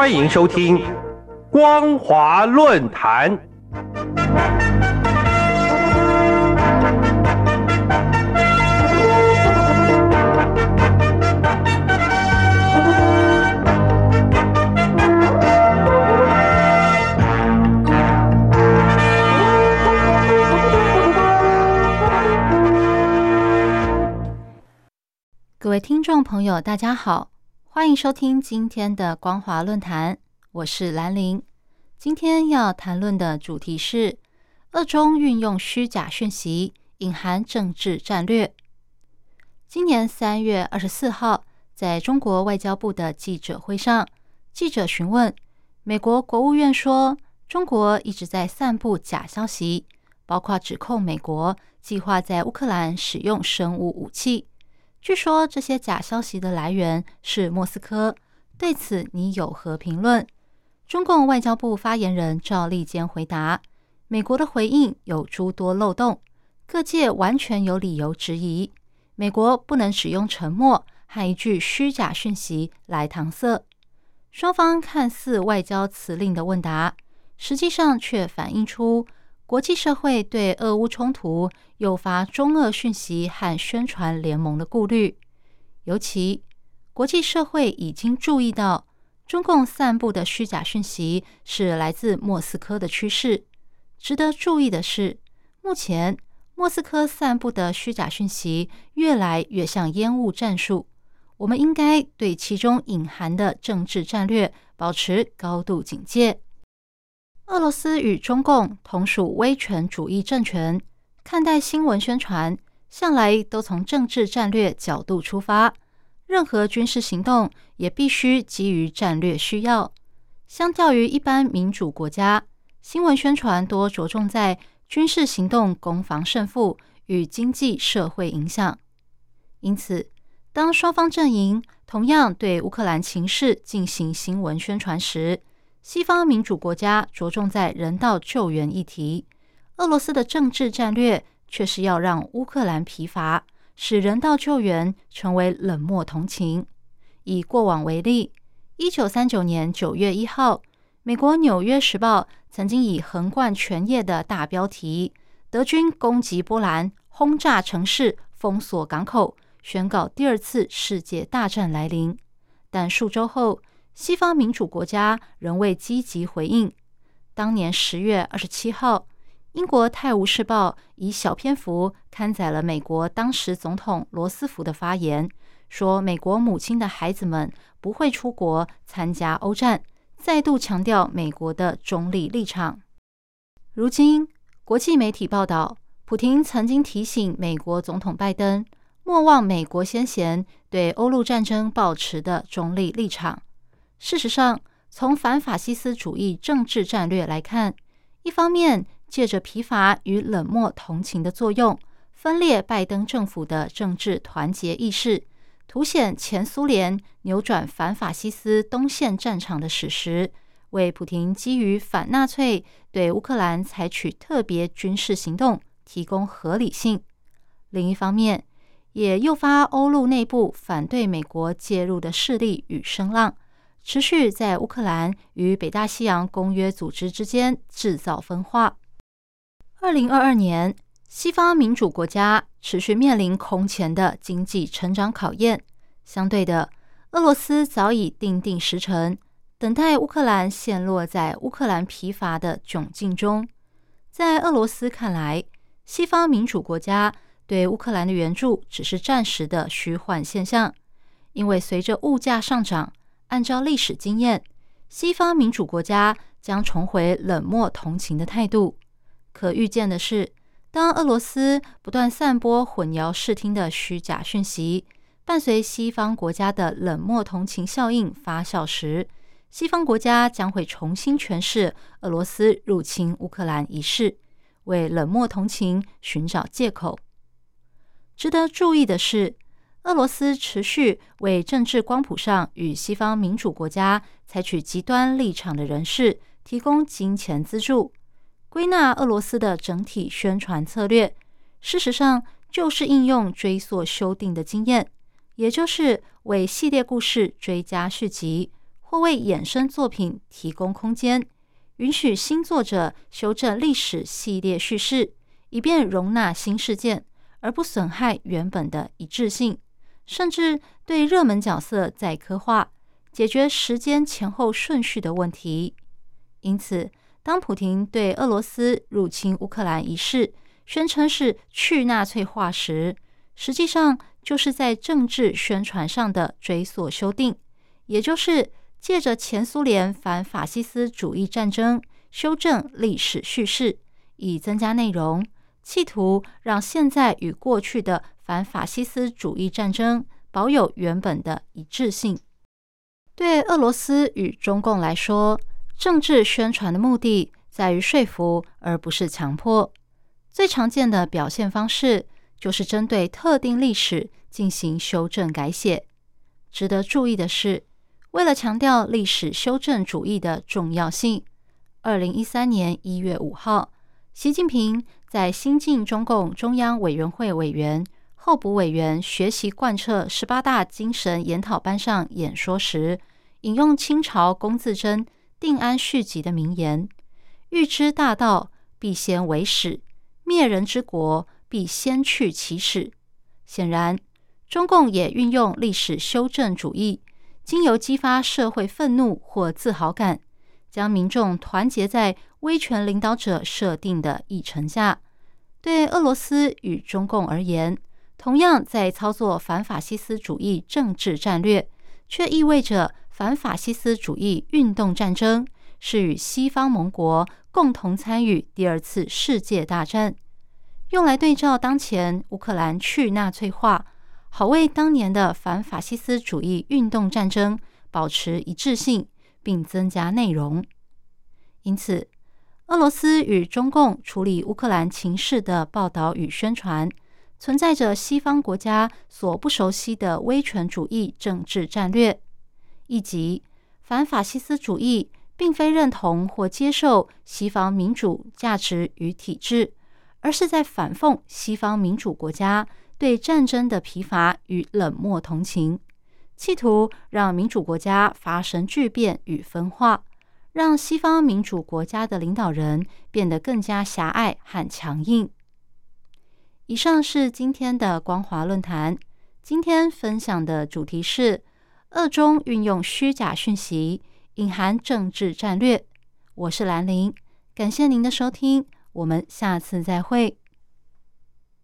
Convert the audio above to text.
欢迎收听《光华论坛》。各位听众朋友，大家好，欢迎收听今天的光华论坛，我是兰玲。今天要谈论的主题是二中运用虚假讯息，隐含政治战略。今年三月二十四号，在中国外交部的记者会上，记者询问美国国务院说，中国一直在散布假消息，包括指控美国计划在乌克兰使用生物武器。据说这些假消息的来源是莫斯科，对此你有何评论？中共外交部发言人赵立坚回答：美国的回应有诸多漏洞，各界完全有理由质疑。美国不能使用沉默和一句虚假讯息来搪塞。双方看似外交辞令的问答，实际上却反映出。国际社会对俄乌冲突诱发中俄讯息和宣传联盟的顾虑，尤其国际社会已经注意到中共散布的虚假讯息是来自莫斯科的趋势。值得注意的是，目前莫斯科散布的虚假讯息越来越像烟雾战术，我们应该对其中隐含的政治战略保持高度警戒。俄罗斯与中共同属威权主义政权，看待新闻宣传向来都从政治战略角度出发，任何军事行动也必须基于战略需要。相较于一般民主国家，新闻宣传多着重在军事行动攻防胜负与经济社会影响。因此，当双方阵营同样对乌克兰情势进行新闻宣传时，西方民主国家着重在人道救援议题，俄罗斯的政治战略却是要让乌克兰疲乏，使人道救援成为冷漠同情。以过往为例，一九三九年九月一号，美国《纽约时报》曾经以横贯全页的大标题“德军攻击波兰，轰炸城市，封锁港口”，宣告第二次世界大战来临。但数周后，西方民主国家仍未积极回应。当年十月二十七号，英国《泰晤士报》以小篇幅刊载了美国当时总统罗斯福的发言，说美国母亲的孩子们不会出国参加欧战，再度强调美国的中立立场。如今，国际媒体报道，普廷曾经提醒美国总统拜登，莫忘美国先贤对欧陆战争保持的中立立场。事实上，从反法西斯主义政治战略来看，一方面借着疲乏与冷漠同情的作用，分裂拜登政府的政治团结意识，凸显前苏联扭转反法西斯东线战场的史实，为普廷基于反纳粹对乌克兰采取特别军事行动提供合理性；另一方面，也诱发欧陆内部反对美国介入的势力与声浪。持续在乌克兰与北大西洋公约组织之间制造分化。二零二二年，西方民主国家持续面临空前的经济成长考验。相对的，俄罗斯早已定定时程，等待乌克兰陷落在乌克兰疲乏的窘境中。在俄罗斯看来，西方民主国家对乌克兰的援助只是暂时的虚幻现象，因为随着物价上涨。按照历史经验，西方民主国家将重回冷漠同情的态度。可预见的是，当俄罗斯不断散播混淆视听的虚假讯息，伴随西方国家的冷漠同情效应发酵时，西方国家将会重新诠释俄罗斯入侵乌克兰一事，为冷漠同情寻找借口。值得注意的是。俄罗斯持续为政治光谱上与西方民主国家采取极端立场的人士提供金钱资助。归纳俄罗斯的整体宣传策略，事实上就是应用追溯修订的经验，也就是为系列故事追加续集，或为衍生作品提供空间，允许新作者修正历史系列叙事，以便容纳新事件，而不损害原本的一致性。甚至对热门角色再刻画，解决时间前后顺序的问题。因此，当普廷对俄罗斯入侵乌克兰一事宣称是去纳粹化时，实际上就是在政治宣传上的追溯修订，也就是借着前苏联反法西斯主义战争修正历史叙事，以增加内容，企图让现在与过去的。反法西斯主义战争保有原本的一致性。对俄罗斯与中共来说，政治宣传的目的在于说服，而不是强迫。最常见的表现方式就是针对特定历史进行修正改写。值得注意的是，为了强调历史修正主义的重要性，二零一三年一月五号，习近平在新晋中共中央委员会委员。候补委员学习贯彻十八大精神研讨班上演说时，引用清朝龚自珍《定安续集》的名言：“欲知大道，必先为始；灭人之国，必先去其始。”显然，中共也运用历史修正主义，经由激发社会愤怒或自豪感，将民众团结在威权领导者设定的议程下。对俄罗斯与中共而言，同样在操作反法西斯主义政治战略，却意味着反法西斯主义运动战争是与西方盟国共同参与第二次世界大战，用来对照当前乌克兰去纳粹化，好为当年的反法西斯主义运动战争保持一致性，并增加内容。因此，俄罗斯与中共处理乌克兰情势的报道与宣传。存在着西方国家所不熟悉的威权主义政治战略，以及反法西斯主义并非认同或接受西方民主价值与体制，而是在反讽西方民主国家对战争的疲乏与冷漠同情，企图让民主国家发生巨变与分化，让西方民主国家的领导人变得更加狭隘和强硬。以上是今天的光华论坛。今天分享的主题是：二中运用虚假讯息，隐含政治战略。我是兰陵，感谢您的收听，我们下次再会。